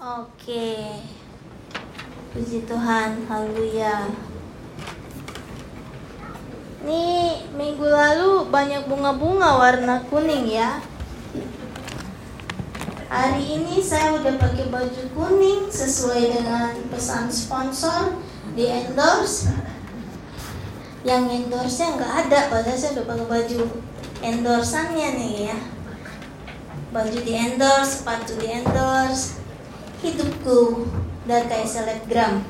Oke. Puji Tuhan, haleluya. Nih, minggu lalu banyak bunga-bunga warna kuning ya. Hari ini saya udah pakai baju kuning sesuai dengan pesan sponsor di endorse. Yang endorse-nya nggak ada, padahal saya udah pakai baju endorsannya nih ya. Baju di endorse, sepatu di endorse, hidupku udah kayak selebgram.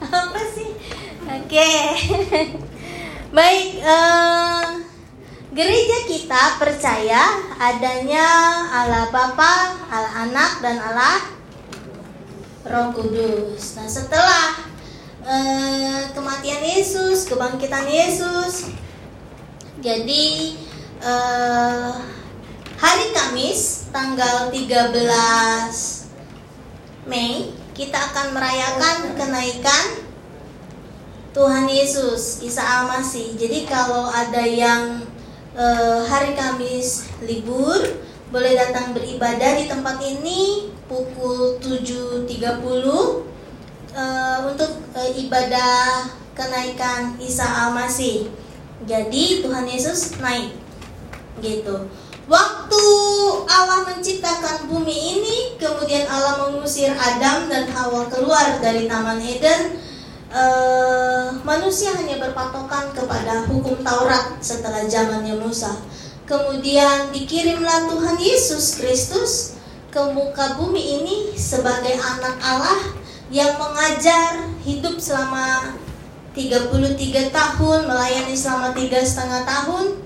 Apa sih? Oke. Baik, eh, gereja kita percaya adanya Allah Bapa, Allah Anak dan Allah Roh Kudus. Nah, setelah eh, kematian Yesus, kebangkitan Yesus, jadi eh, hari Kamis tanggal 13 Mei kita akan merayakan kenaikan Tuhan Yesus, Isa Al-Masih. Jadi kalau ada yang eh, hari Kamis libur, boleh datang beribadah di tempat ini pukul 7.30 eh, untuk eh, ibadah kenaikan Isa Al-Masih. Jadi Tuhan Yesus naik. Gitu. Waktu Allah menciptakan bumi ini, kemudian Allah mengusir Adam dan Hawa keluar dari Taman Eden, eh, manusia hanya berpatokan kepada hukum Taurat setelah zamannya Musa. Kemudian dikirimlah Tuhan Yesus Kristus ke muka bumi ini sebagai anak Allah yang mengajar hidup selama 33 tahun, melayani selama tiga setengah tahun,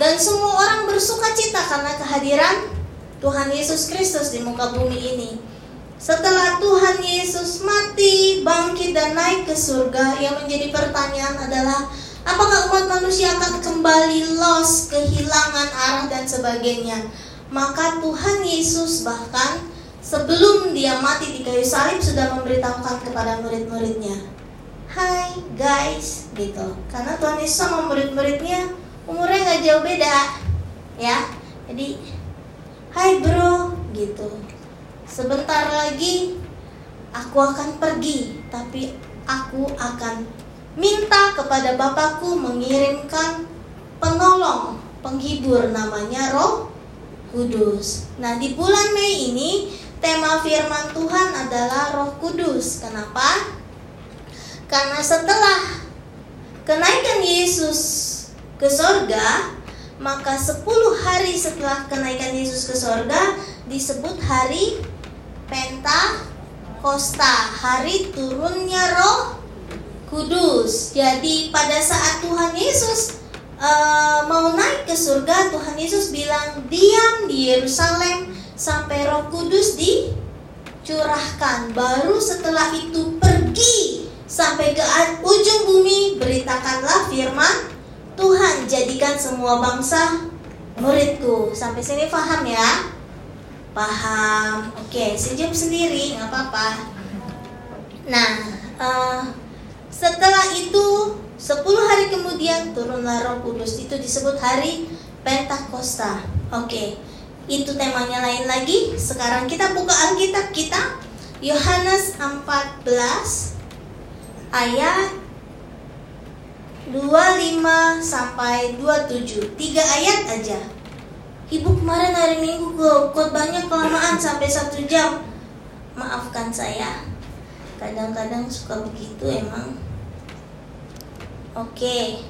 dan semua orang bersuka cita karena kehadiran Tuhan Yesus Kristus di muka bumi ini. Setelah Tuhan Yesus mati, bangkit dan naik ke surga, yang menjadi pertanyaan adalah apakah umat manusia akan kembali los, kehilangan arah dan sebagainya. Maka Tuhan Yesus bahkan sebelum dia mati di kayu salib sudah memberitahukan kepada murid-muridnya. Hai guys, gitu. Karena Tuhan Yesus sama murid-muridnya umurnya nggak jauh beda ya. Jadi hai bro gitu. Sebentar lagi aku akan pergi tapi aku akan minta kepada Bapakku mengirimkan penolong penghibur namanya Roh Kudus. Nah di bulan Mei ini tema firman Tuhan adalah Roh Kudus. Kenapa? Karena setelah kenaikan Yesus ke sorga, maka 10 hari setelah kenaikan Yesus ke sorga disebut hari Pentakosta, hari turunnya Roh Kudus. Jadi pada saat Tuhan Yesus uh, mau naik ke surga, Tuhan Yesus bilang diam di Yerusalem sampai Roh Kudus dicurahkan. Baru setelah itu pergi sampai ke ujung bumi, beritakanlah firman Tuhan jadikan semua bangsa muridku. Sampai sini paham ya? Paham. Oke, senyum sendiri, nggak apa-apa. Nah, uh, setelah itu 10 hari kemudian turunlah Roh Kudus. Itu disebut hari Pentakosta. Oke. Itu temanya lain lagi. Sekarang kita buka Alkitab kita Yohanes 14 ayat 25 sampai 27 Tiga ayat aja. Ibu kemarin hari minggu ke banyak kelamaan sampai satu jam. Maafkan saya. Kadang-kadang suka begitu emang. Oke.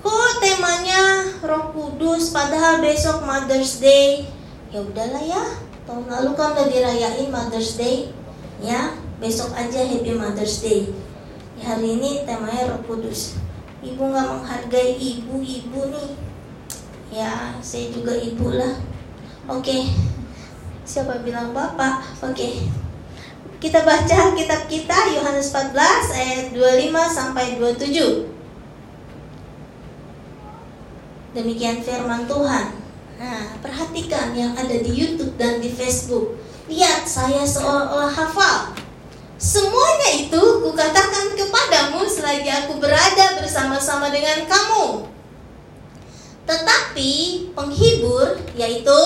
Kok temanya Roh Kudus Padahal besok Mother's Day? Ya udahlah ya. Tahun lalu kan udah dirayain Mother's Day. Ya besok aja Happy Mother's Day. Hari ini temanya Roh Kudus ibu nggak menghargai ibu-ibu nih. Ya saya juga ibu lah. Oke. Siapa bilang bapak? Oke. Kita baca kitab kita Yohanes 14 ayat 25 sampai 27 demikian firman Tuhan. Nah perhatikan yang ada di YouTube dan di Facebook. Lihat saya seolah-olah hafal Semuanya itu kukatakan kepadamu selagi aku berada bersama-sama dengan kamu. Tetapi penghibur yaitu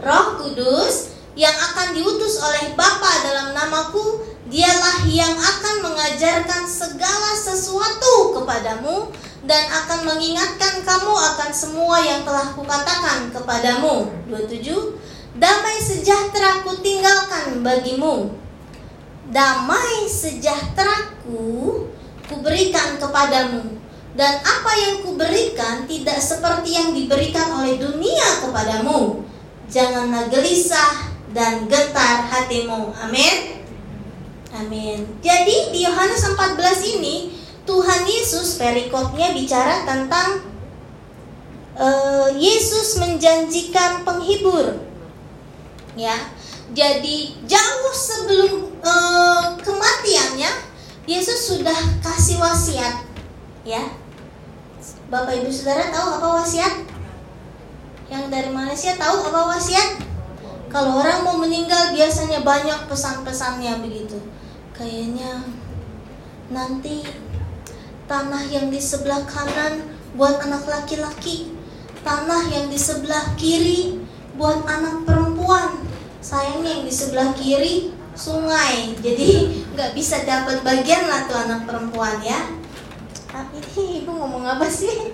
Roh Kudus yang akan diutus oleh Bapa dalam namaku, dialah yang akan mengajarkan segala sesuatu kepadamu dan akan mengingatkan kamu akan semua yang telah kukatakan kepadamu. 27 Damai sejahtera ku tinggalkan bagimu. Damai sejahteraku kuberikan kepadamu. Dan apa yang kuberikan tidak seperti yang diberikan oleh dunia kepadamu. Janganlah gelisah dan getar hatimu. Amin. Amin. Jadi di Yohanes 14 ini Tuhan Yesus perikopnya bicara tentang uh, Yesus menjanjikan penghibur. Ya. Jadi jauh sebelum uh, kematiannya Yesus sudah kasih wasiat ya. Bapak Ibu Saudara tahu apa wasiat? Yang dari Malaysia tahu apa wasiat? Kalau orang mau meninggal biasanya banyak pesan-pesannya begitu. Kayaknya nanti tanah yang di sebelah kanan buat anak laki-laki, tanah yang di sebelah kiri buat anak perempuan. Sayangnya yang di sebelah kiri sungai, jadi nggak bisa dapat bagian lah tuh anak perempuan ya. Tapi ini ibu ngomong apa sih?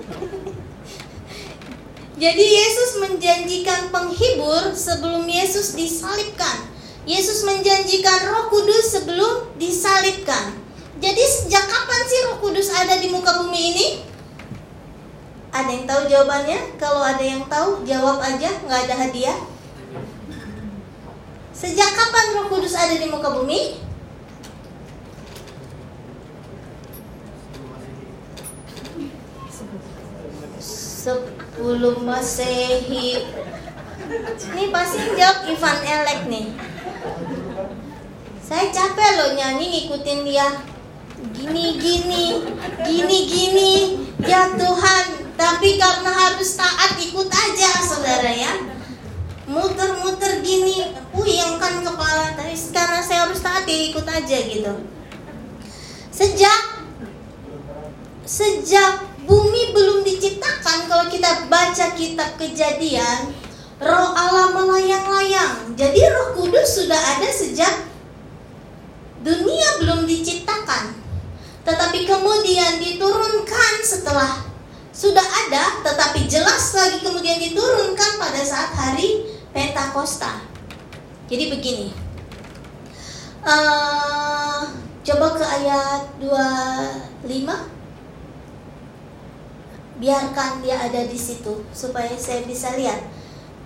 Jadi Yesus menjanjikan penghibur sebelum Yesus disalibkan. Yesus menjanjikan Roh Kudus sebelum disalibkan. Jadi sejak kapan sih Roh Kudus ada di muka bumi ini? Ada yang tahu jawabannya? Kalau ada yang tahu, jawab aja, nggak ada hadiah. Sejak kapan Roh Kudus ada di muka bumi? Sebelum Masehi. Ini pasti jawab Ivan Elek nih. Saya capek loh nyanyi ngikutin dia. Gini gini, gini gini. Ya Tuhan, tapi karena harus taat ikut aja saudara ya. Muter-muter gini, puyeng kan kepala. Tapi karena saya harus taat ya ikut aja gitu. Sejak sejak bumi belum diciptakan kalau kita baca kitab kejadian roh Allah melayang-layang jadi roh kudus sudah ada sejak dunia belum diciptakan tetapi kemudian diturunkan setelah sudah ada tetapi jelas lagi kemudian diturunkan pada saat hari Pentakosta jadi begini uh, coba ke ayat 25 biarkan dia ada di situ supaya saya bisa lihat.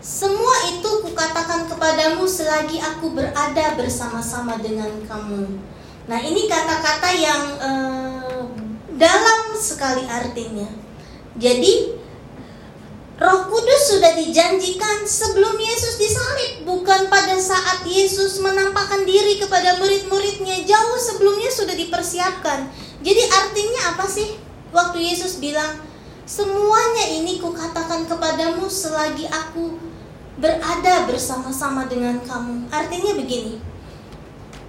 Semua itu kukatakan kepadamu selagi aku berada bersama-sama dengan kamu. Nah, ini kata-kata yang eh, dalam sekali artinya. Jadi, Roh Kudus sudah dijanjikan sebelum Yesus disalib, bukan pada saat Yesus menampakkan diri kepada murid-muridnya. Jauh sebelumnya sudah dipersiapkan. Jadi artinya apa sih? Waktu Yesus bilang, Semuanya ini kukatakan kepadamu selagi aku berada bersama-sama dengan kamu. Artinya begini.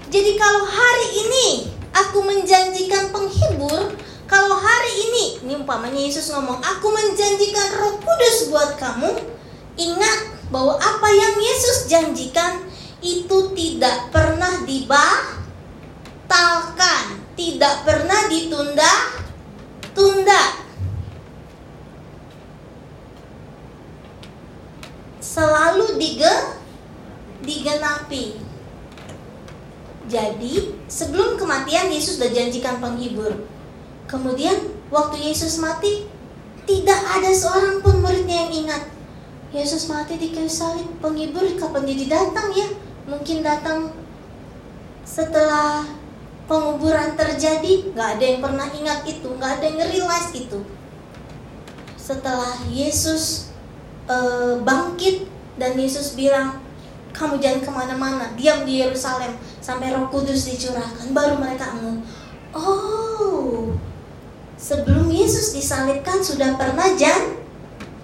Jadi kalau hari ini aku menjanjikan penghibur, kalau hari ini, ini umpamanya Yesus ngomong, aku menjanjikan roh kudus buat kamu, ingat bahwa apa yang Yesus janjikan itu tidak pernah dibatalkan, tidak pernah ditunda, tunda. selalu dige, digenapi. Jadi, sebelum kematian Yesus sudah janjikan penghibur. Kemudian, waktu Yesus mati, tidak ada seorang pun muridnya yang ingat. Yesus mati di kayu salib, penghibur kapan jadi datang ya? Mungkin datang setelah penguburan terjadi, nggak ada yang pernah ingat itu, nggak ada yang realize itu. Setelah Yesus uh, bangkit dan Yesus bilang kamu jangan ke mana-mana diam di Yerusalem sampai Roh Kudus dicurahkan baru mereka ngeh oh sebelum Yesus disalibkan sudah pernah jan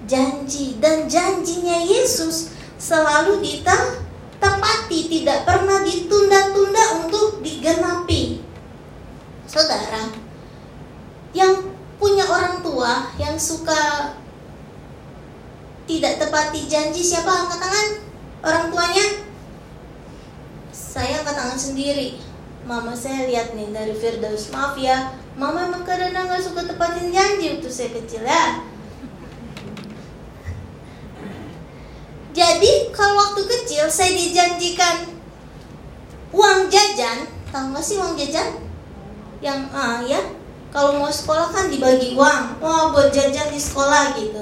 janji dan janjinya Yesus selalu ditepati tidak pernah ditunda-tunda untuk digenapi saudara yang punya orang tua yang suka tidak tepati janji siapa angkat tangan? Orang tuanya? sendiri. Mama saya lihat nih dari Firdaus, maaf ya, Mama emang kadang nggak suka tepatin janji waktu saya kecil ya. Jadi kalau waktu kecil saya dijanjikan uang jajan, tahu nggak sih uang jajan? Yang ah ya, kalau mau sekolah kan dibagi uang, wah buat jajan di sekolah gitu.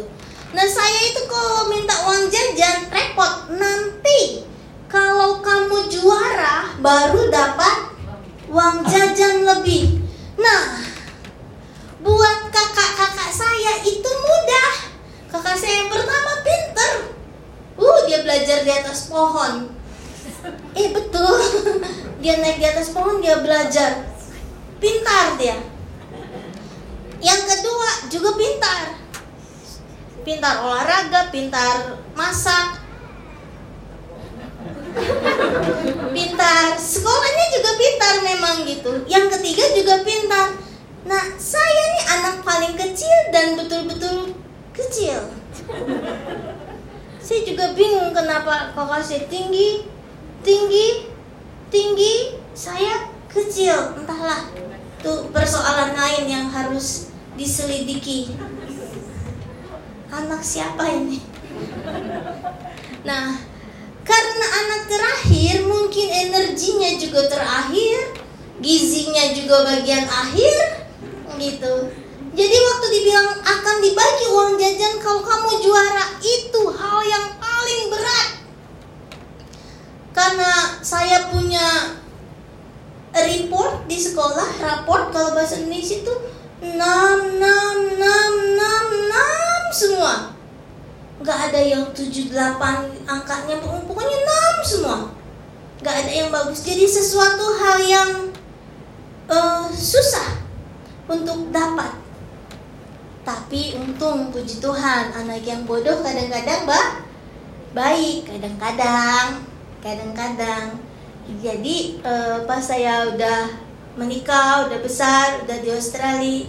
Nah saya itu kalau minta uang jajan repot nanti kalau kamu juara baru dapat uang jajan lebih. Nah saya itu mudah. Kakak saya yang pertama pinter, Uh, dia belajar di atas pohon. Eh betul, dia naik di atas pohon dia belajar. Pintar dia. Yang kedua juga pintar. Pintar olahraga, pintar masak. Pintar, sekolahnya juga pintar memang gitu. Yang ketiga juga pintar. Nah, saya nih anak paling kecil dan betul-betul kecil. Saya juga bingung kenapa kakak saya tinggi tinggi tinggi. Saya kecil entahlah. Itu persoalan lain yang harus diselidiki. Anak siapa ini? Nah karena anak terakhir mungkin energinya juga terakhir gizinya juga bagian akhir gitu jadi waktu dibilang akan dibagi uang jajan kalau kamu juara itu hal yang paling berat. Karena saya punya report di sekolah, raport kalau bahasa Indonesia itu 6, 6, 6, 6, 6 semua. Gak ada yang 7, 8 angkanya, pokoknya 6 semua. Gak ada yang bagus. Jadi sesuatu hal yang uh, susah untuk dapat. Tapi untung puji Tuhan anak yang bodoh kadang-kadang bah baik, kadang-kadang, kadang-kadang. Jadi eh, pas saya udah menikah, udah besar, udah di Australia,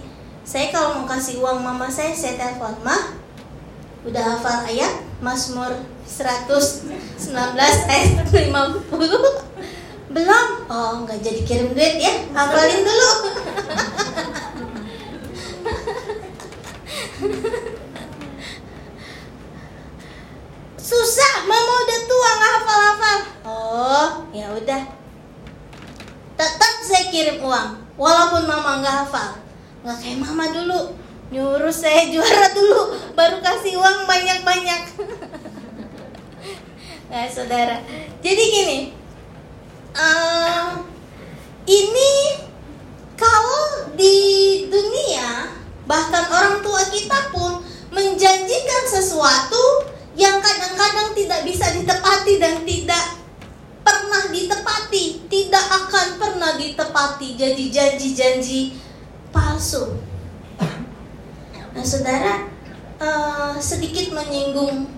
saya kalau mau kasih uang mama saya, saya telepon, mah, udah hafal ayat Mazmur 119 ayat 50 belum. Oh nggak jadi kirim duit ya hafalin dulu Susah, mama udah tua nggak hafal-hafal. Oh, ya udah. Tetap saya kirim uang, walaupun mama nggak hafal. Nggak kayak mama dulu, nyuruh saya juara dulu, baru kasih uang banyak-banyak. nah, saudara. Jadi gini, uh, ini kalau di dunia bahkan orang tua kita pun menjanjikan sesuatu yang kadang-kadang tidak bisa ditepati dan tidak pernah ditepati, tidak akan pernah ditepati. Jadi janji-janji palsu. Nah, saudara, uh, sedikit menyinggung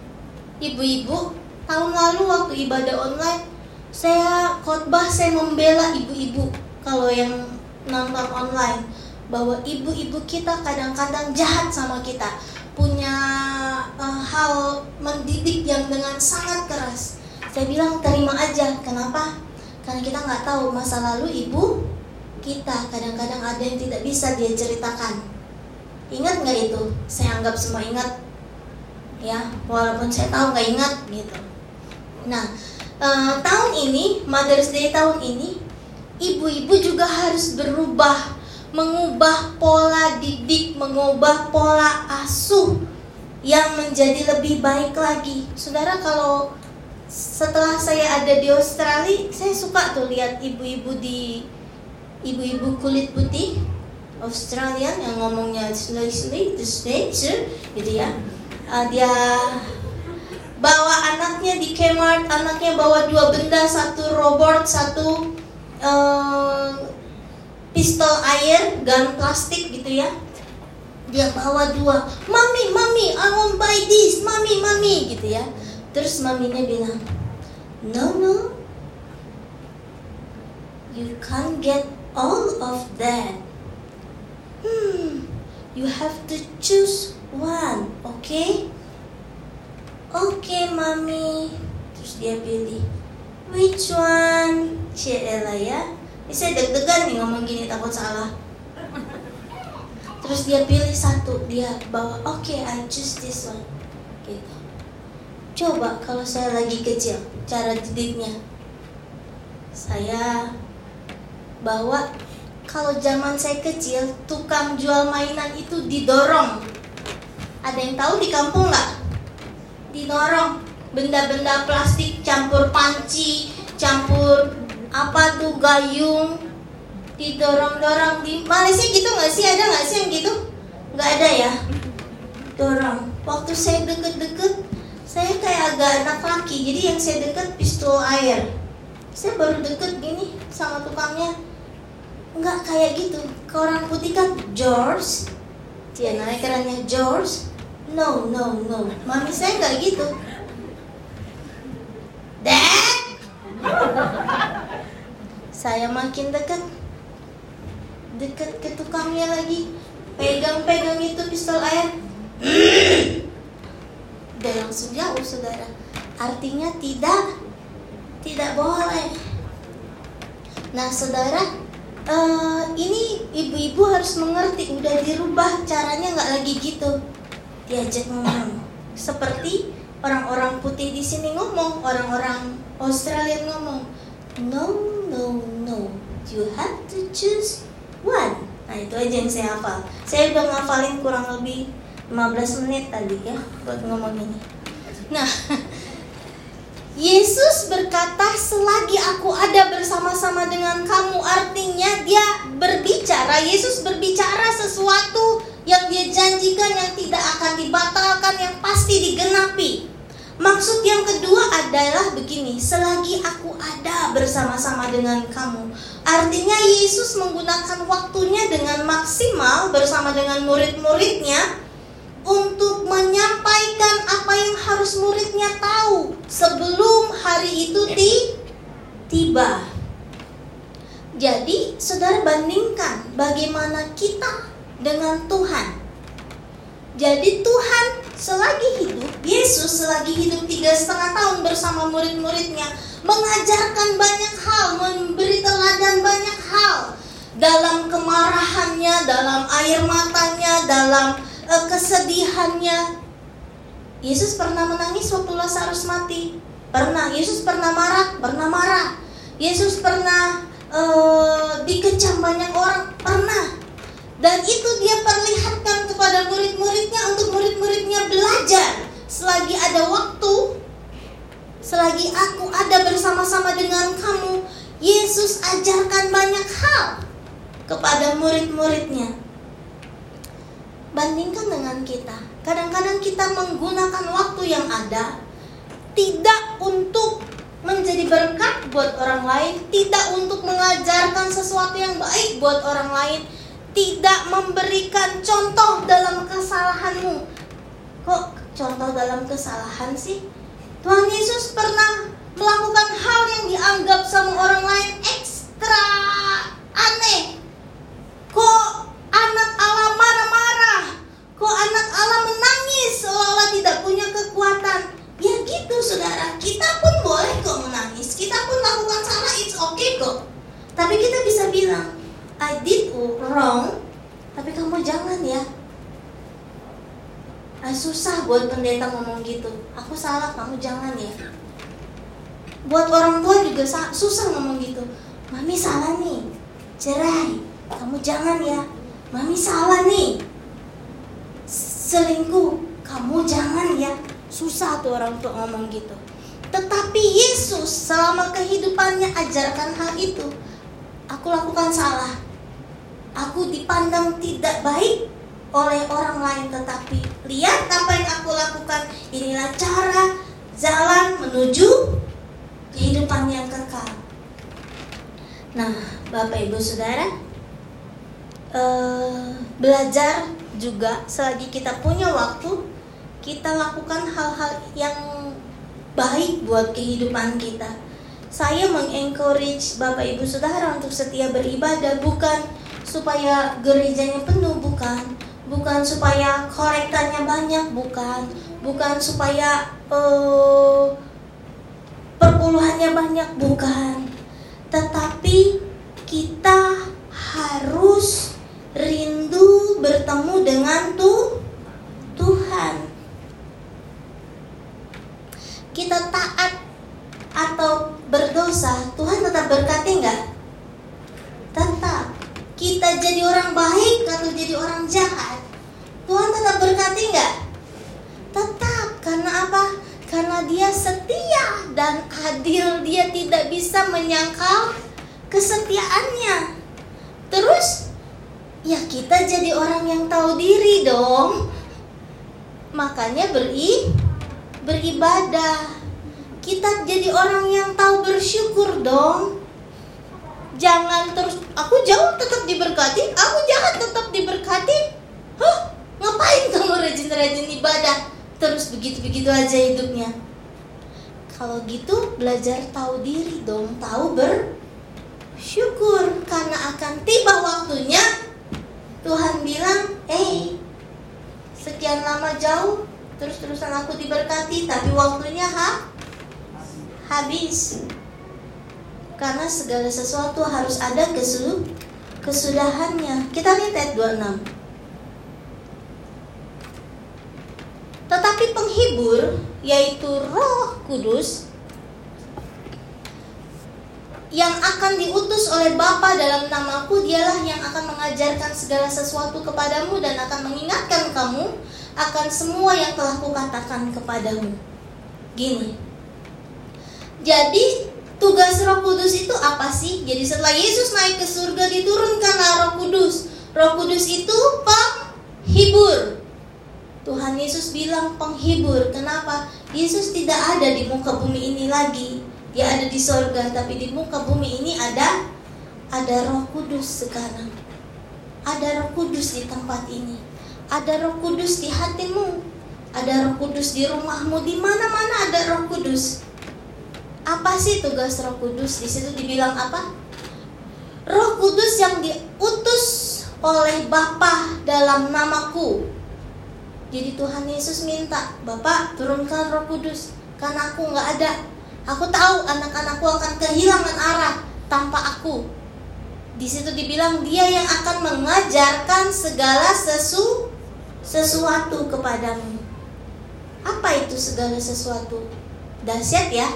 ibu-ibu. Tahun lalu waktu ibadah online, saya khotbah saya membela ibu-ibu kalau yang nonton online bahwa ibu-ibu kita kadang-kadang jahat sama kita. Punya uh, hal mendidik yang dengan sangat keras. Saya bilang terima aja. Kenapa? Karena kita nggak tahu masa lalu ibu kita kadang-kadang ada yang tidak bisa dia ceritakan. Ingat nggak itu? Saya anggap semua ingat. Ya walaupun saya tahu nggak ingat gitu. Nah uh, tahun ini Mother's Day tahun ini ibu-ibu juga harus berubah mengubah pola didik, mengubah pola asuh yang menjadi lebih baik lagi. Saudara kalau setelah saya ada di Australia, saya suka tuh lihat ibu-ibu di ibu-ibu kulit putih Australian yang ngomongnya slay the gitu ya. Uh, dia bawa anaknya di Kmart, anaknya bawa dua benda, satu robot, satu uh, pistol air, gun plastik gitu ya. Dia bawa dua, mami, mami, I want buy this, mami, mami, gitu ya. Terus maminya bilang, no, no, you can't get all of that. Hmm, you have to choose one? Okay? Okay, mami. Terus dia pilih, which one? Ciela ya Ini saya deg-degan nih ngomong gini takut salah. Terus dia pilih satu Dia bawa oke okay, I choose this one. Gitu. Coba kalau saya lagi kecil Cara didiknya. Saya Bawa Kalau zaman saya kecil Tukang jual mainan itu didorong. Ada yang tahu di kampung nggak? Didorong. Benda-benda plastik campur panci Campur apa tuh gayung? Didorong-dorong di Malaysia gitu nggak sih? Ada nggak sih yang gitu? Nggak ada ya? Dorong. Waktu saya deket-deket saya kayak agak anak laki. Jadi yang saya deket pistol air. Saya baru deket gini sama tukangnya. Nggak kayak gitu. Ke orang putih kan George? Dia naik kerannya George? No no no. Mami saya nggak gitu. Dad saya makin dekat. Dekat ke tukangnya lagi. Pegang-pegang itu pistol air dan langsung jauh saudara. Artinya tidak tidak boleh. Nah saudara uh, ini ibu-ibu harus mengerti. Udah dirubah caranya nggak lagi gitu. Diajak ngomong. Seperti orang-orang putih di sini ngomong. Orang-orang Australia ngomong no no, no. You have to choose one. Nah itu aja yang saya hafal. Saya udah ngafalin kurang lebih 15 menit tadi ya buat ngomong ini. Nah, Yesus berkata selagi aku ada bersama-sama dengan kamu artinya dia berbicara Yesus berbicara sesuatu yang dia janjikan yang tidak akan dibatalkan yang pasti digenapi Maksud yang kedua adalah begini, selagi aku ada bersama-sama dengan kamu. Artinya Yesus menggunakan waktunya dengan maksimal bersama dengan murid-muridnya untuk menyampaikan apa yang harus muridnya tahu sebelum hari itu tiba. Jadi, saudara bandingkan bagaimana kita dengan Tuhan. Jadi Tuhan selagi hidup, Yesus selagi hidup tiga setengah tahun bersama murid-muridnya, mengajarkan banyak hal, memberi teladan banyak hal dalam kemarahannya, dalam air matanya, dalam uh, kesedihannya. Yesus pernah menangis waktu Lazarus mati, pernah. Yesus pernah marah, pernah marah. Yesus pernah uh, dikecam banyak orang, pernah. Dan itu dia perlihatkan kepada murid-muridnya untuk murid-muridnya belajar selagi ada waktu, selagi aku ada bersama-sama dengan kamu, Yesus ajarkan banyak hal kepada murid-muridnya. Bandingkan dengan kita, kadang-kadang kita menggunakan waktu yang ada tidak untuk menjadi berkat buat orang lain, tidak untuk mengajarkan sesuatu yang baik buat orang lain, tidak memberikan contoh dalam kesalahanmu. Kok contoh dalam kesalahan sih? Tuhan Yesus pernah melakukan hal yang dianggap sama orang lain ekstra aneh. Kok anak Allah marah-marah? Kok anak Allah menangis seolah-olah tidak punya kekuatan? Ya gitu saudara, kita pun boleh kok menangis. Kita pun lakukan salah, it's okay kok. Tapi kita bisa bilang, I did wrong, tapi kamu jangan ya. Ah, susah buat pendeta ngomong gitu. Aku salah, kamu jangan ya. Buat orang tua juga susah ngomong gitu. Mami salah nih, cerai. Kamu jangan ya. Mami salah nih, selingkuh. Kamu jangan ya. Susah tuh orang tua ngomong gitu. Tetapi Yesus selama kehidupannya ajarkan hal itu. Aku lakukan salah, aku dipandang tidak baik oleh orang lain tetapi lihat apa yang aku lakukan. Inilah cara jalan menuju kehidupan yang kekal. Nah bapak ibu saudara eh, belajar juga selagi kita punya waktu kita lakukan hal-hal yang baik buat kehidupan kita. Saya mengencourage bapak ibu saudara untuk setia beribadah bukan supaya gerejanya penuh bukan? Bukan supaya korektanya banyak bukan? Bukan supaya uh, perpuluhannya banyak bukan? Tetapi kita harus rindu bertemu dengan tuh Tuhan. Kita taat atau berdosa Tuhan tetap berkati enggak tetap. Kita jadi orang baik atau jadi orang jahat, Tuhan tetap berkati nggak? Tetap. Karena apa? Karena dia setia dan adil, dia tidak bisa menyangkal kesetiaannya. Terus, ya kita jadi orang yang tahu diri dong. Makanya beri beribadah kita jadi orang yang tahu bersyukur dong. Jangan terus aku jauh tetap diberkati, aku jahat tetap diberkati. Hah? Ngapain kamu rajin-rajin ibadah? Terus begitu-begitu aja hidupnya. Kalau gitu belajar tahu diri dong, tahu bersyukur karena akan tiba waktunya Tuhan bilang, "Eh, sekian lama jauh, terus-terusan aku diberkati, tapi waktunya ha habis karena segala sesuatu harus ada kesu kesudahannya. Kita lihat ayat 26. Tetapi penghibur yaitu Roh Kudus yang akan diutus oleh Bapa dalam namaku dialah yang akan mengajarkan segala sesuatu kepadamu dan akan mengingatkan kamu akan semua yang telah kukatakan kepadamu. Gini, jadi tugas Roh Kudus itu apa sih? Jadi setelah Yesus naik ke surga diturunkanlah Roh Kudus. Roh Kudus itu penghibur. Tuhan Yesus bilang penghibur. Kenapa? Yesus tidak ada di muka bumi ini lagi. Dia ada di sorga, tapi di muka bumi ini ada ada Roh Kudus sekarang. Ada Roh Kudus di tempat ini. Ada Roh Kudus di hatimu. Ada Roh Kudus di rumahmu. Di mana-mana ada Roh Kudus. Apa sih tugas Roh Kudus? Di situ dibilang apa? Roh Kudus yang diutus oleh Bapa dalam namaku. Jadi Tuhan Yesus minta, Bapak turunkan Roh Kudus karena aku nggak ada. Aku tahu anak-anakku akan kehilangan arah tanpa aku. Di situ dibilang dia yang akan mengajarkan segala sesu sesuatu kepadamu. Apa itu segala sesuatu? Dahsyat ya.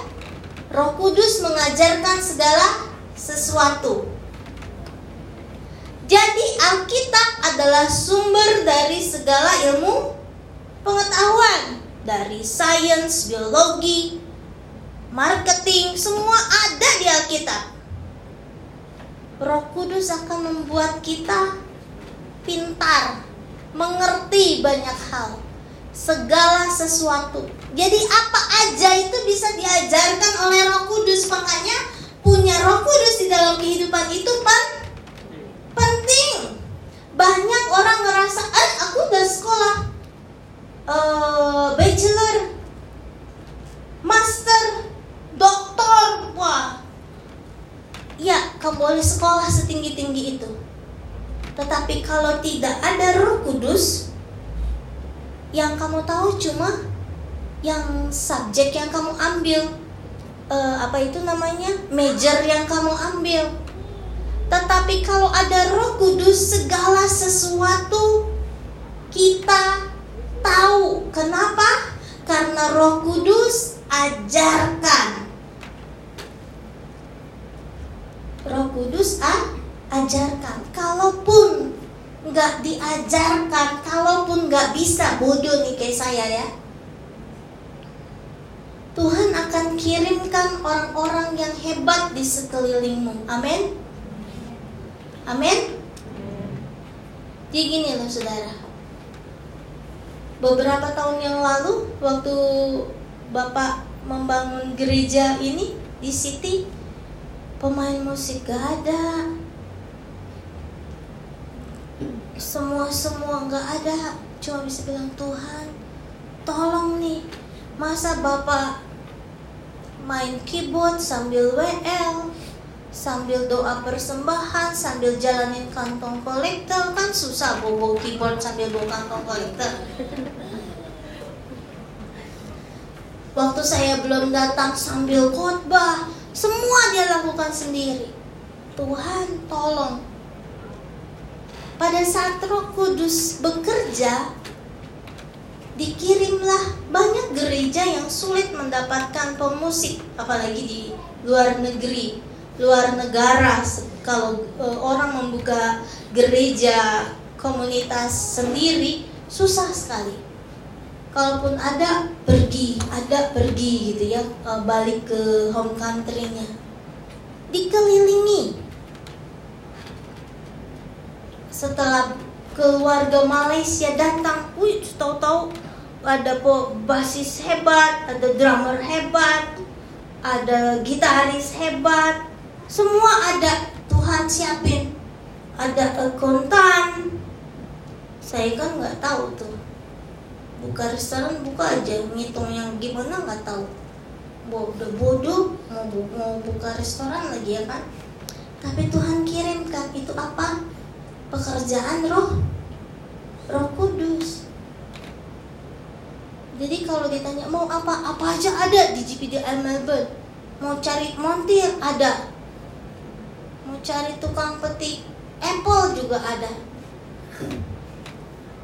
Roh Kudus mengajarkan segala sesuatu. Jadi Alkitab adalah sumber dari segala ilmu pengetahuan dari sains, biologi, marketing, semua ada di Alkitab. Roh Kudus akan membuat kita pintar, mengerti banyak hal, segala sesuatu. Jadi apa aja itu bisa diajarkan oleh Roh Kudus. Makanya punya Roh Kudus di dalam kehidupan itu pen penting. Banyak orang ngerasa, "Ah, aku udah sekolah uh, bachelor, master, doktor." Wah. Ya, kamu boleh sekolah setinggi-tinggi itu. Tetapi kalau tidak ada Roh Kudus, yang kamu tahu cuma yang subjek yang kamu ambil. Uh, apa itu namanya? Major yang kamu ambil. Tetapi kalau ada Roh Kudus segala sesuatu kita tahu. Kenapa? Karena Roh Kudus ajarkan. Roh Kudus ah, ajarkan. Kalaupun nggak diajarkan kalaupun nggak bisa bodoh nih kayak saya ya Tuhan akan kirimkan orang-orang yang hebat di sekelilingmu. Amin. Amin. Jadi gini loh saudara. Beberapa tahun yang lalu waktu Bapak membangun gereja ini di City, pemain musik gak ada. Semua-semua gak ada. Cuma bisa bilang Tuhan, tolong nih Masa Bapak main keyboard sambil WL, sambil doa persembahan, sambil jalanin kantong kolektor kan susah bawa keyboard sambil bawa kantong kolektor. Waktu saya belum datang sambil khotbah, semua dia lakukan sendiri. Tuhan tolong. Pada saat Roh Kudus bekerja, dikirimlah banyak gereja yang sulit mendapatkan pemusik apalagi di luar negeri luar negara. Kalau e, orang membuka gereja komunitas sendiri susah sekali. Kalaupun ada pergi ada pergi gitu ya e, balik ke home country-nya. Dikelilingi. Setelah keluarga Malaysia datang, wih tahu-tahu ada basis hebat, ada drummer hebat, ada gitaris hebat, semua ada Tuhan siapin. Ada akuntan. Saya kan nggak tahu tuh. Buka restoran buka aja, ngitung yang gimana nggak tahu. Bodoh bodoh mau, mau buka restoran lagi ya kan? Tapi Tuhan kirimkan itu apa? Pekerjaan roh, roh kudus jadi kalau ditanya mau apa, apa aja ada di GPDI Melbourne. Mau cari montir ada. Mau cari tukang petik apple juga ada.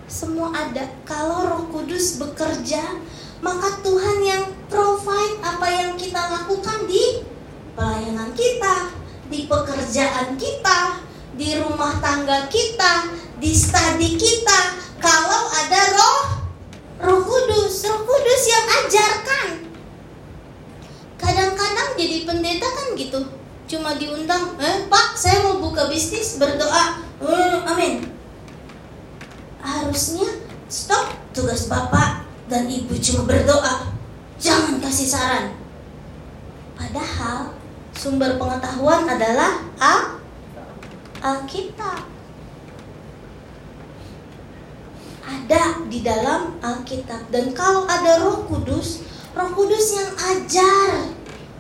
Semua ada. Kalau Roh Kudus bekerja, maka Tuhan yang provide apa yang kita lakukan di pelayanan kita, di pekerjaan kita, di rumah tangga kita, di studi kita. Kalau ada roh Roh Kudus, Roh Kudus yang ajarkan. Kadang-kadang jadi pendeta kan gitu, cuma diundang, eh Pak, saya mau buka bisnis, berdoa, hmm, amin. Harusnya stop tugas Bapak dan Ibu cuma berdoa, jangan kasih saran. Padahal sumber pengetahuan adalah A Alkitab. ada di dalam Alkitab. Dan kalau ada Roh Kudus, Roh Kudus yang ajar,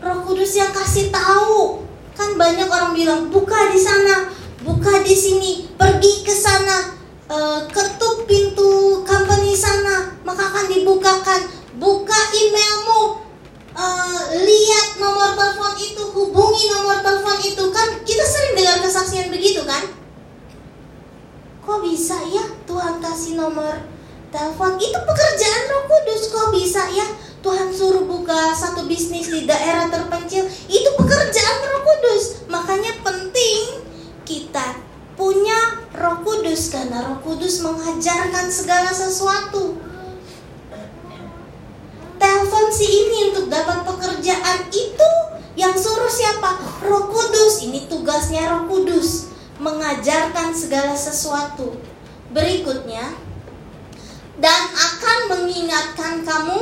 Roh Kudus yang kasih tahu. Kan banyak orang bilang buka di sana, buka di sini, pergi ke sana, uh, ketuk pintu company sana, maka akan dibukakan. Buka emailmu, uh, lihat nomor telepon itu, hubungi nomor telepon itu. Kan kita sering dengar kesaksian begitu kan? Kok bisa ya Tuhan kasih nomor telepon? Itu pekerjaan Roh Kudus. Kok bisa ya Tuhan suruh buka satu bisnis di daerah terpencil? Itu pekerjaan Roh Kudus. Makanya penting kita punya Roh Kudus karena Roh Kudus mengajarkan segala sesuatu. Si ini untuk dapat pekerjaan itu yang suruh siapa? Roh Kudus. Ini tugasnya Roh Kudus mengajarkan segala sesuatu. Berikutnya, dan akan mengingatkan kamu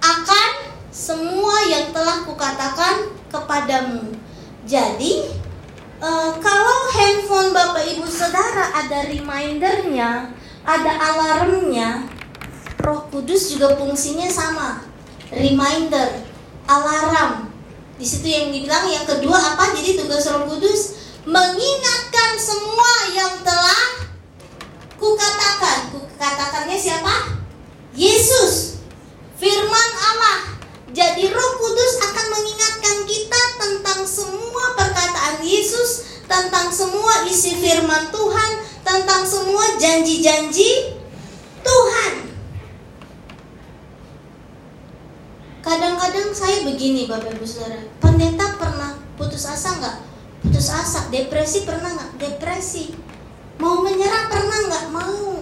akan semua yang telah kukatakan kepadamu. Jadi, e, kalau handphone Bapak Ibu Saudara ada remindernya, ada alarmnya, Roh Kudus juga fungsinya sama. Reminder, alarm. Di situ yang dibilang yang kedua apa? Jadi tugas Roh Kudus mengingatkan semua yang telah kukatakan. Kukatakannya siapa? Yesus. Firman Allah. Jadi Roh Kudus akan mengingatkan kita tentang semua perkataan Yesus, tentang semua isi firman Tuhan, tentang semua janji-janji Tuhan. Kadang-kadang saya begini Bapak Ibu Saudara, pendeta pernah putus asa nggak? putus asa depresi pernah nggak? Depresi. Mau menyerah pernah nggak? Mau.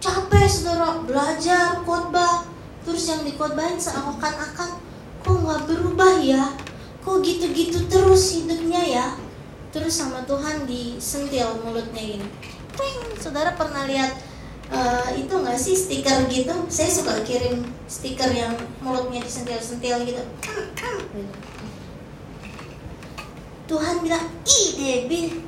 Capek saudara. Belajar khotbah. Terus yang dikhotbahin seakan-akan kok nggak berubah ya? Kok gitu-gitu terus hidupnya ya? Terus sama Tuhan disentil mulutnya ini. Ping, saudara pernah lihat uh, itu nggak sih stiker gitu saya suka kirim stiker yang mulutnya disentil-sentil gitu Tuhan bilang, Debbie,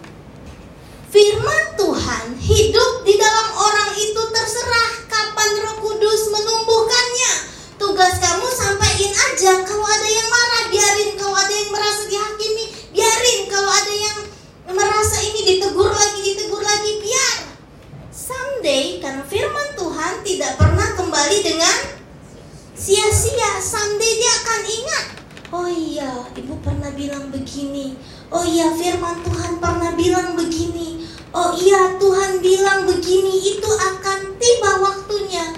firman Tuhan hidup di dalam orang itu terserah kapan roh kudus menumbuhkannya. Tugas kamu sampaikan aja, kalau ada yang marah biarin, kalau ada yang merasa dihakimi biarin, kalau ada yang merasa ini ditegur lagi, ditegur lagi, biar. Someday, karena firman Tuhan tidak pernah kembali dengan sia-sia. Someday dia akan ingat Oh iya, ibu pernah bilang begini. Oh iya, firman Tuhan pernah bilang begini. Oh iya, Tuhan bilang begini, itu akan tiba waktunya.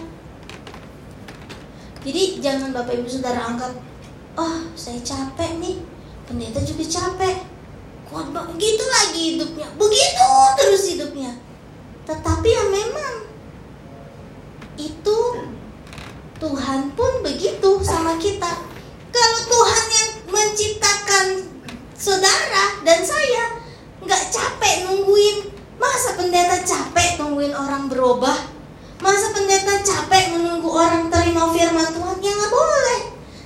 Jadi jangan Bapak Ibu Saudara anggap, oh saya capek nih, pendeta juga capek. Khotbah gitu lagi hidupnya, begitu terus hidupnya. Tetapi ya memang itu Tuhan pun begitu sama kita. Kalau Tuhan yang menciptakan saudara dan saya nggak capek nungguin, masa pendeta capek nungguin orang berubah? Masa pendeta capek menunggu orang terima firman Tuhan? Ya nggak boleh.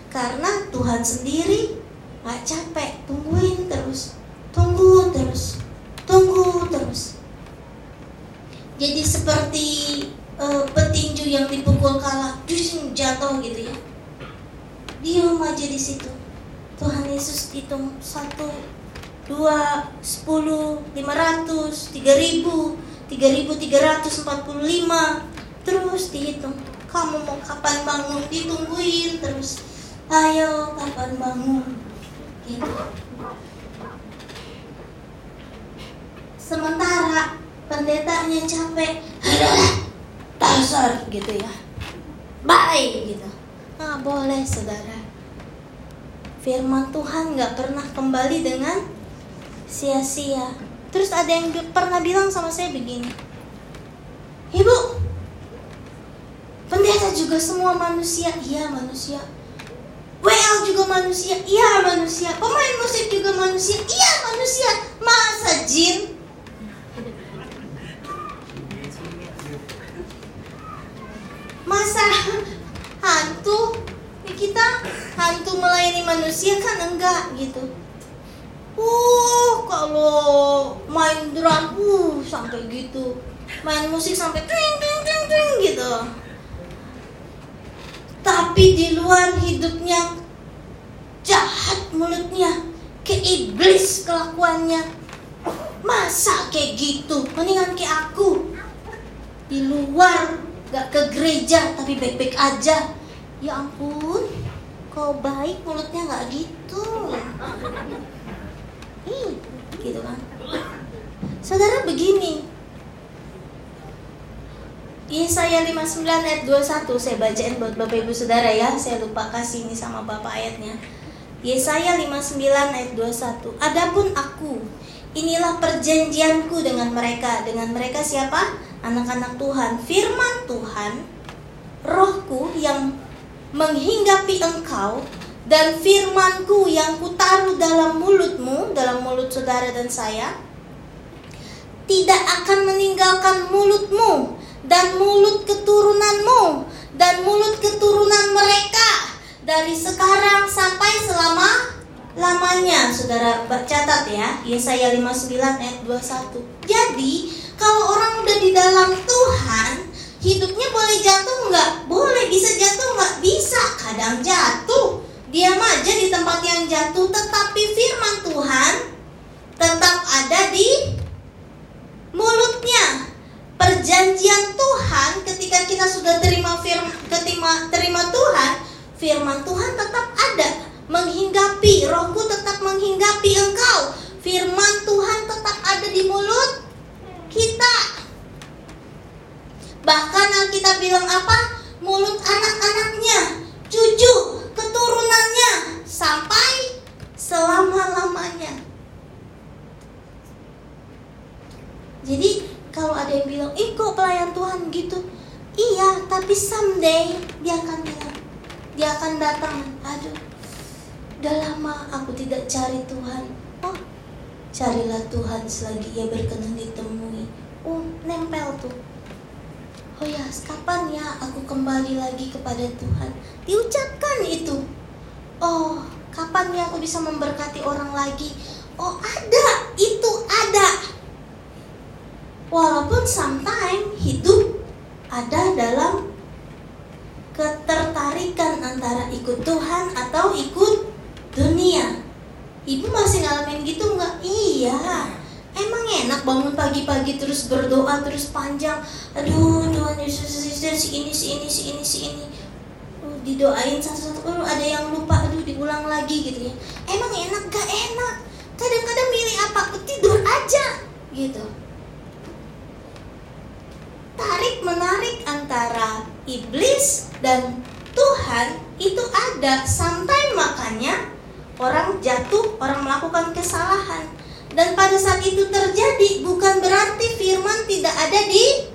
Karena Tuhan sendiri nggak capek, tungguin terus, tunggu terus, tunggu terus. Jadi seperti uh, petinju yang dipukul kalah, justru jatuh gitu ya. Diam aja di situ. Tuhan Yesus hitung satu, dua, sepuluh, lima ratus, tiga ribu, tiga ribu tiga ratus empat puluh lima, terus dihitung kamu mau kapan bangun? Ditungguin terus. Ayo kapan bangun? Gitu. Sementara pendetanya capek. Dasar gitu ya. Baik gitu. Nah boleh saudara. Firman Tuhan nggak pernah kembali dengan sia-sia. Terus ada yang pernah bilang sama saya begini. Ibu Pendeta juga semua manusia, iya manusia. WL juga manusia, iya manusia. Pemain musik juga manusia, iya manusia. Masa jin? Masa hantu? Kita hantu melayani manusia kan enggak gitu. Uh, kalau main drum, uh, sampai gitu. Main musik sampai ting ting ting ting gitu tapi di luar hidupnya jahat mulutnya ke iblis kelakuannya masa kayak gitu mendingan kayak aku di luar gak ke gereja tapi baik-baik aja ya ampun kau baik mulutnya gak gitu Ih, gitu kan saudara begini Yesaya 59 ayat 21 saya bacain buat Bapak Ibu Saudara ya. Saya lupa kasih ini sama Bapak ayatnya. Yesaya 59 ayat 21. Adapun aku, inilah perjanjianku dengan mereka. Dengan mereka siapa? Anak-anak Tuhan. Firman Tuhan, rohku yang menghinggapi engkau dan firmanku yang kutaruh dalam mulutmu, dalam mulut saudara dan saya, tidak akan meninggalkan mulutmu dan mulut keturunanmu dan mulut keturunan mereka dari sekarang sampai selama lamanya. Saudara catat ya, Yesaya 59 ayat 21. Jadi, kalau orang udah di dalam Tuhan, hidupnya boleh jatuh nggak? Boleh, bisa jatuh nggak? Bisa, kadang jatuh. Diam aja di tempat yang jatuh, tetapi firman Tuhan tetap ada di mulutnya perjanjian Tuhan ketika kita sudah terima firman terima terima Tuhan firman Tuhan tetap ada menghinggapi rohku tetap menghinggapi engkau firman Tuhan tetap ada di mulut kita bahkan kita bilang apa? Mulut anak-anaknya cucu keturunannya sampai selama-lamanya. Jadi kalau ada yang bilang, ih kok pelayan Tuhan? gitu. Iya, tapi someday dia akan bilang Dia akan datang. Aduh, udah lama aku tidak cari Tuhan. Oh, carilah Tuhan selagi ia berkenan ditemui. Oh, nempel tuh Oh ya, kapan ya aku kembali lagi kepada Tuhan Diucapkan itu Oh, kapan ya aku bisa memberkati orang lagi Oh ada, itu ada Walaupun sometimes hidup ada dalam ketertarikan antara ikut Tuhan atau ikut dunia. Ibu masih ngalamin gitu nggak? Iya. Emang enak bangun pagi-pagi terus berdoa terus panjang. Aduh Tuhan Yesus Yesus ini si ini si ini si ini. Uh, didoain satu-satu. Uh, ada yang lupa. Aduh diulang lagi gitu ya. Emang enak gak enak? Kadang-kadang milih apa? Tidur aja gitu tarik menarik antara iblis dan Tuhan udah santai makanya orang jatuh, orang melakukan kesalahan. Dan pada saat itu terjadi bukan berarti firman tidak ada di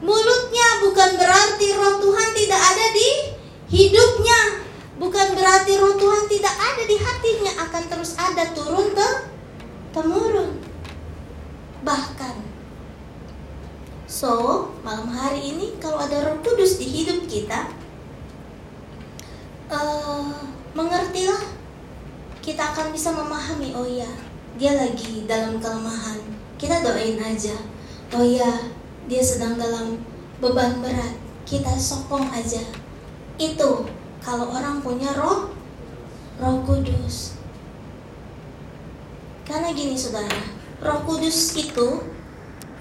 mulutnya, bukan berarti roh Tuhan tidak ada di hidupnya, bukan berarti roh Tuhan tidak ada di hatinya, akan terus ada turun ke temurun. Bahkan So, malam hari ini kalau ada Roh Kudus di hidup kita, uh, mengertilah kita akan bisa memahami. Oh ya, dia lagi dalam kelemahan. Kita doain aja. Oh ya, dia sedang dalam beban berat. Kita sokong aja. Itu kalau orang punya Roh Roh Kudus. Karena gini saudara, Roh Kudus itu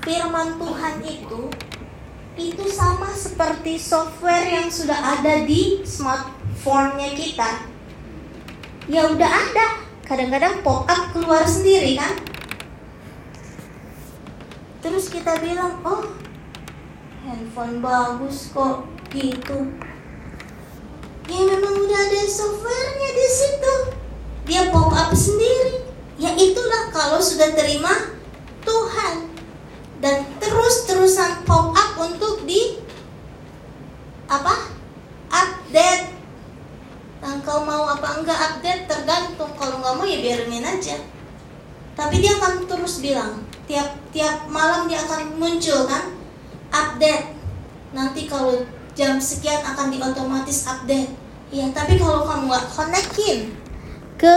firman Tuhan itu itu sama seperti software yang sudah ada di smartphone-nya kita. Ya udah ada. Kadang-kadang pop up keluar sendiri kan? Terus kita bilang, "Oh, handphone bagus kok." Gitu. Ya memang udah ada softwarenya di situ. Dia pop up sendiri. Ya itulah kalau sudah terima Tuhan dan terus-terusan pop up untuk di apa update nah, mau apa enggak update tergantung. Kalau nggak mau ya biarin aja. Tapi dia akan terus bilang tiap tiap malam dia akan muncul kan update. Nanti kalau jam sekian akan diotomatis update. Ya tapi kalau kamu nggak konekin ke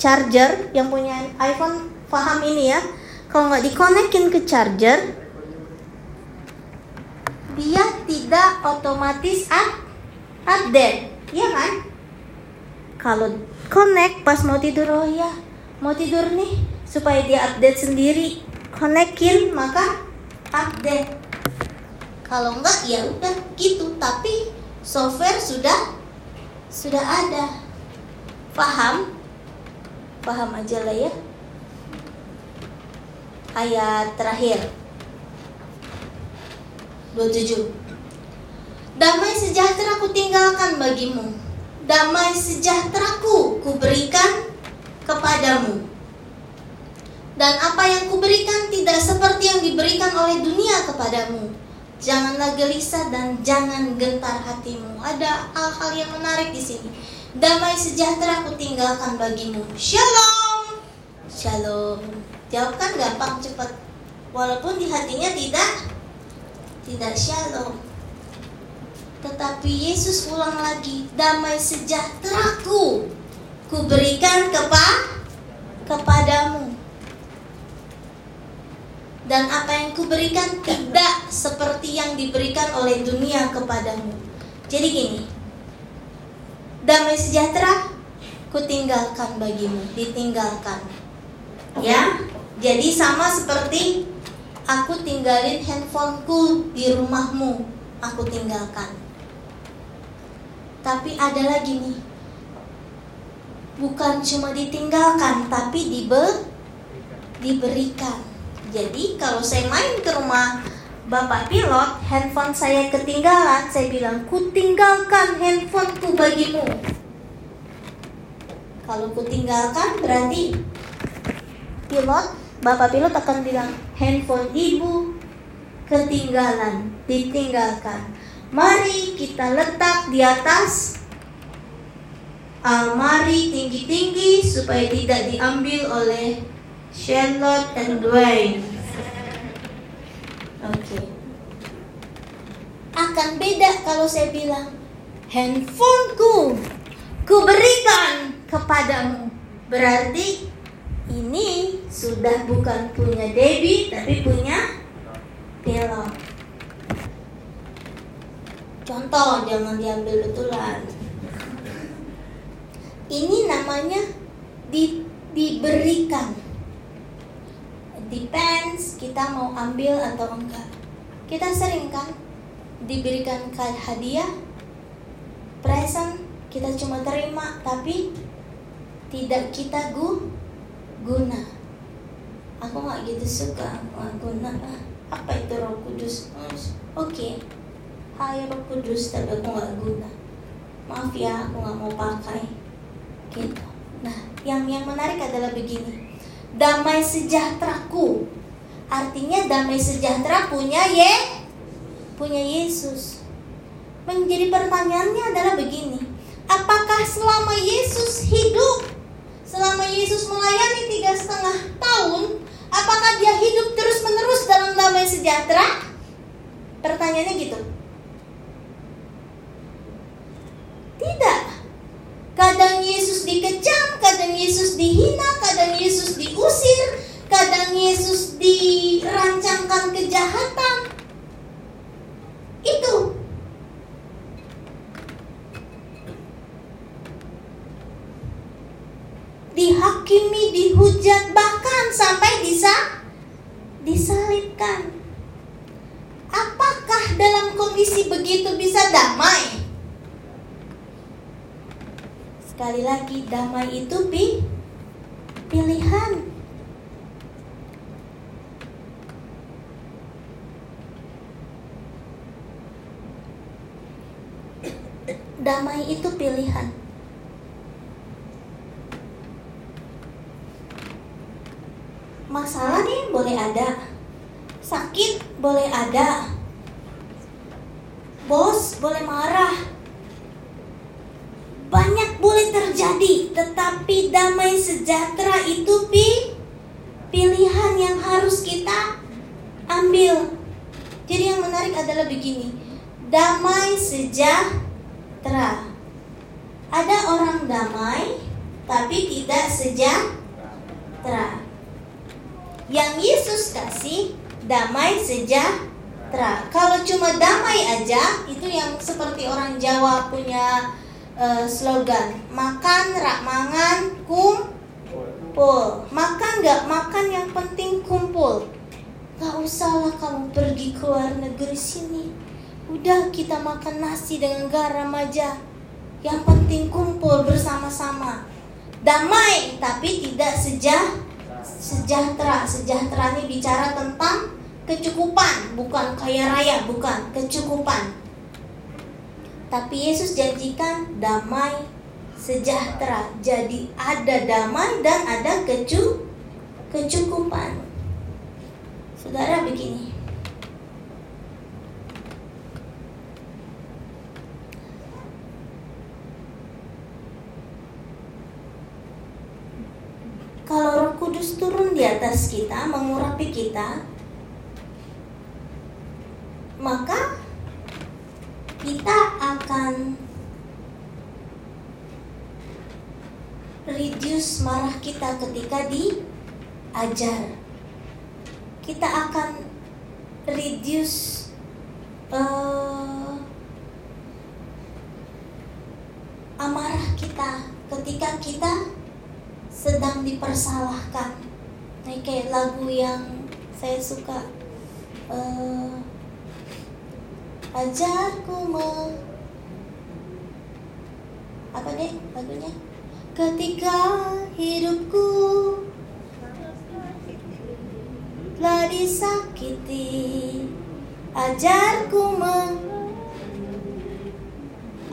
charger yang punya iPhone paham ini ya? Kalau nggak dikonekin ke charger dia tidak otomatis up, update. Ya kan kalau connect pas mau tidur oh ya mau tidur nih supaya dia update sendiri. Konekin maka update. Kalau enggak ya udah gitu. Tapi software sudah sudah ada. Paham? Paham aja lah ya. Ayat terakhir. 27 Damai sejahtera ku tinggalkan bagimu Damai sejahteraku ku berikan kepadamu. Dan apa yang kuberikan tidak seperti yang diberikan oleh dunia kepadamu. Janganlah gelisah dan jangan gentar hatimu. Ada hal-hal yang menarik di sini. Damai sejahtera ku tinggalkan bagimu. Shalom! Shalom. Jawab kan gampang cepat. Walaupun di hatinya tidak tidak shalom. Tetapi Yesus ulang lagi, damai sejahteraku ku berikan kepa kepadamu. Dan apa yang kuberikan tidak seperti yang diberikan oleh dunia kepadamu. Jadi gini, damai sejahtera ku tinggalkan bagimu, ditinggalkan. Ya, jadi sama seperti aku tinggalin handphoneku di rumahmu, aku tinggalkan. Tapi ada lagi nih. Bukan cuma ditinggalkan, tapi dibe diberikan. Jadi kalau saya main ke rumah Bapak pilot, handphone saya ketinggalan, saya bilang, ku tinggalkan handphoneku bagimu. Kalau ku tinggalkan berarti pilot bapak pilot akan bilang handphone ibu ketinggalan, ditinggalkan. Mari kita letak di atas almari tinggi-tinggi supaya tidak diambil oleh Charlotte and Dwayne. Oke. Okay. Akan beda kalau saya bilang handphoneku ku berikan kepadamu. Berarti ini sudah bukan punya Debbie tapi punya pilot. Contoh, jangan diambil betulan. Ini namanya di, diberikan. Depends kita mau ambil atau enggak. Kita sering kan diberikan hadiah, present, kita cuma terima tapi tidak kita gu guna aku nggak gitu suka nggak guna apa itu roh kudus oke okay. Hai roh kudus tapi aku nggak guna. Maaf ya aku nggak mau pakai. Gitu. Nah yang yang menarik adalah begini. Damai sejahteraku. Artinya damai sejahtera punya ye punya Yesus. Menjadi pertanyaannya adalah begini. Apakah selama Yesus hidup selama Yesus melayani tiga setengah tahun apakah dia hidup terus menerus dalam damai sejahtera? Pertanyaannya gitu tidak. Kadang Yesus dikecam, kadang Yesus dihina, kadang Yesus diusir, kadang Yesus dirancangkan kejahatan. Itu. Dihakimi, dihujat, bahkan sampai bisa disalibkan. Apakah dalam kondisi begitu bisa damai? Sekali lagi, damai itu pi pilihan. Damai itu pilihan. Masalah nih boleh ada. Sakit boleh ada. Bos boleh marah banyak boleh terjadi, tetapi damai sejahtera itu pi pilihan yang harus kita ambil. Jadi yang menarik adalah begini, damai sejahtera. Ada orang damai, tapi tidak sejahtera. Yang Yesus kasih damai sejahtera. Kalau cuma damai aja, itu yang seperti orang Jawa punya uh, slogan makan rak mangan kumpul. Makan nggak makan yang penting kumpul. Gak usahlah kamu pergi ke luar negeri sini. Udah kita makan nasi dengan garam aja. Yang penting kumpul bersama-sama. Damai tapi tidak sejah sejahtera. Sejahtera ini bicara tentang kecukupan Bukan kaya raya, bukan kecukupan tapi Yesus janjikan damai sejahtera. Jadi ada damai dan ada kecu kecukupan. Saudara begini. Kalau Roh Kudus turun di atas kita, mengurapi kita, maka kita akan reduce marah kita ketika diajar. Kita akan reduce uh, amarah kita ketika kita sedang dipersalahkan. Nah, kayak lagu yang saya suka. Uh, ajarku me apa deh lagunya ketika hidupku telah disakiti ajarku me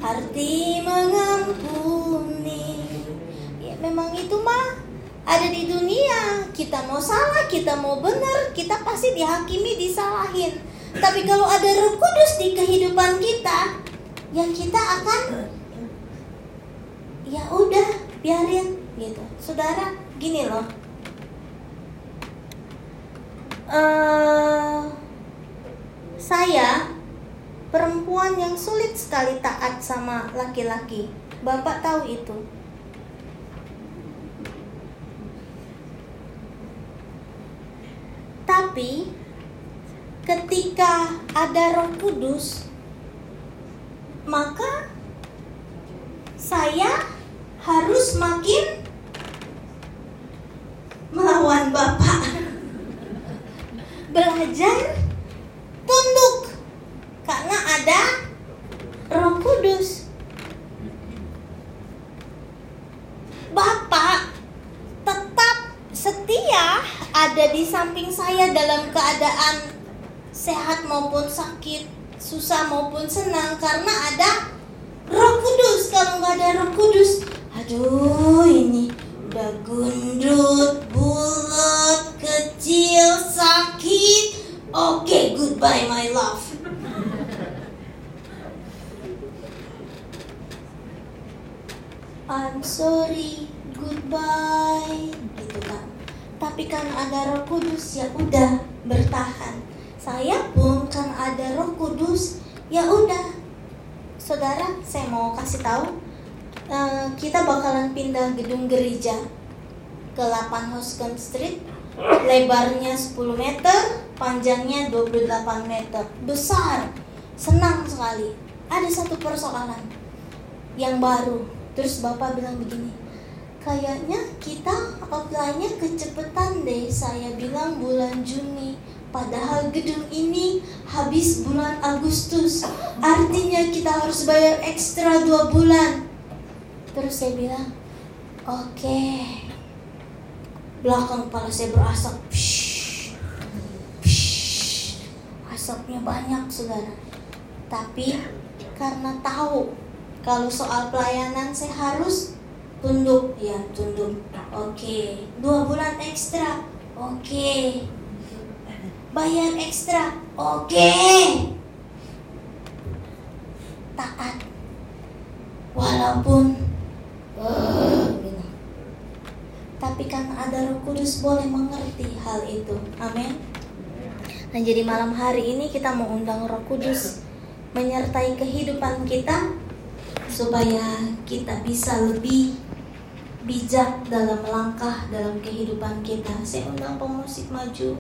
arti mengampuni. Ya memang itu mah ada di dunia. Kita mau salah kita mau benar kita pasti dihakimi disalahin. Tapi kalau ada Roh Kudus di kehidupan kita, ya kita akan ya udah biarin gitu. Saudara, gini loh. Uh, saya perempuan yang sulit sekali taat sama laki-laki. Bapak tahu itu. Tapi ketika ada Roh Kudus, maka saya harus makin melawan Bapak. Belajar tunduk karena ada Roh Kudus. Bapak tetap setia ada di samping saya dalam keadaan sehat maupun sakit, susah maupun senang karena ada Roh Kudus kalau nggak ada Roh Kudus, aduh ini udah gundut, bulat, kecil, sakit. Oke, okay, goodbye my love. I'm sorry, goodbye, gitu kan. Tapi karena ada Roh Kudus ya udah bertahan. Saya pun kan ada Roh Kudus ya udah. Saudara, saya mau kasih tahu uh, kita bakalan pindah gedung gereja ke 8 Houston Street. Lebarnya 10 meter, panjangnya 28 meter. Besar. Senang sekali. Ada satu persoalan yang baru Terus bapak bilang begini, kayaknya kita apply-nya kecepatan deh. Saya bilang bulan Juni. Padahal gedung ini habis bulan Agustus. Artinya kita harus bayar ekstra dua bulan. Terus saya bilang, oke. Okay. Belakang kepala saya berasap. Psh, psh, asapnya banyak, saudara. Tapi karena tahu kalau soal pelayanan saya harus tunduk ya tunduk oke okay. dua bulan ekstra oke okay. bayar ekstra oke okay. taat walaupun tapi karena ada Roh Kudus boleh mengerti hal itu amin nah jadi malam hari ini kita mau undang Roh Kudus menyertai kehidupan kita supaya kita bisa lebih bijak dalam langkah dalam kehidupan kita. Saya undang pemusik maju.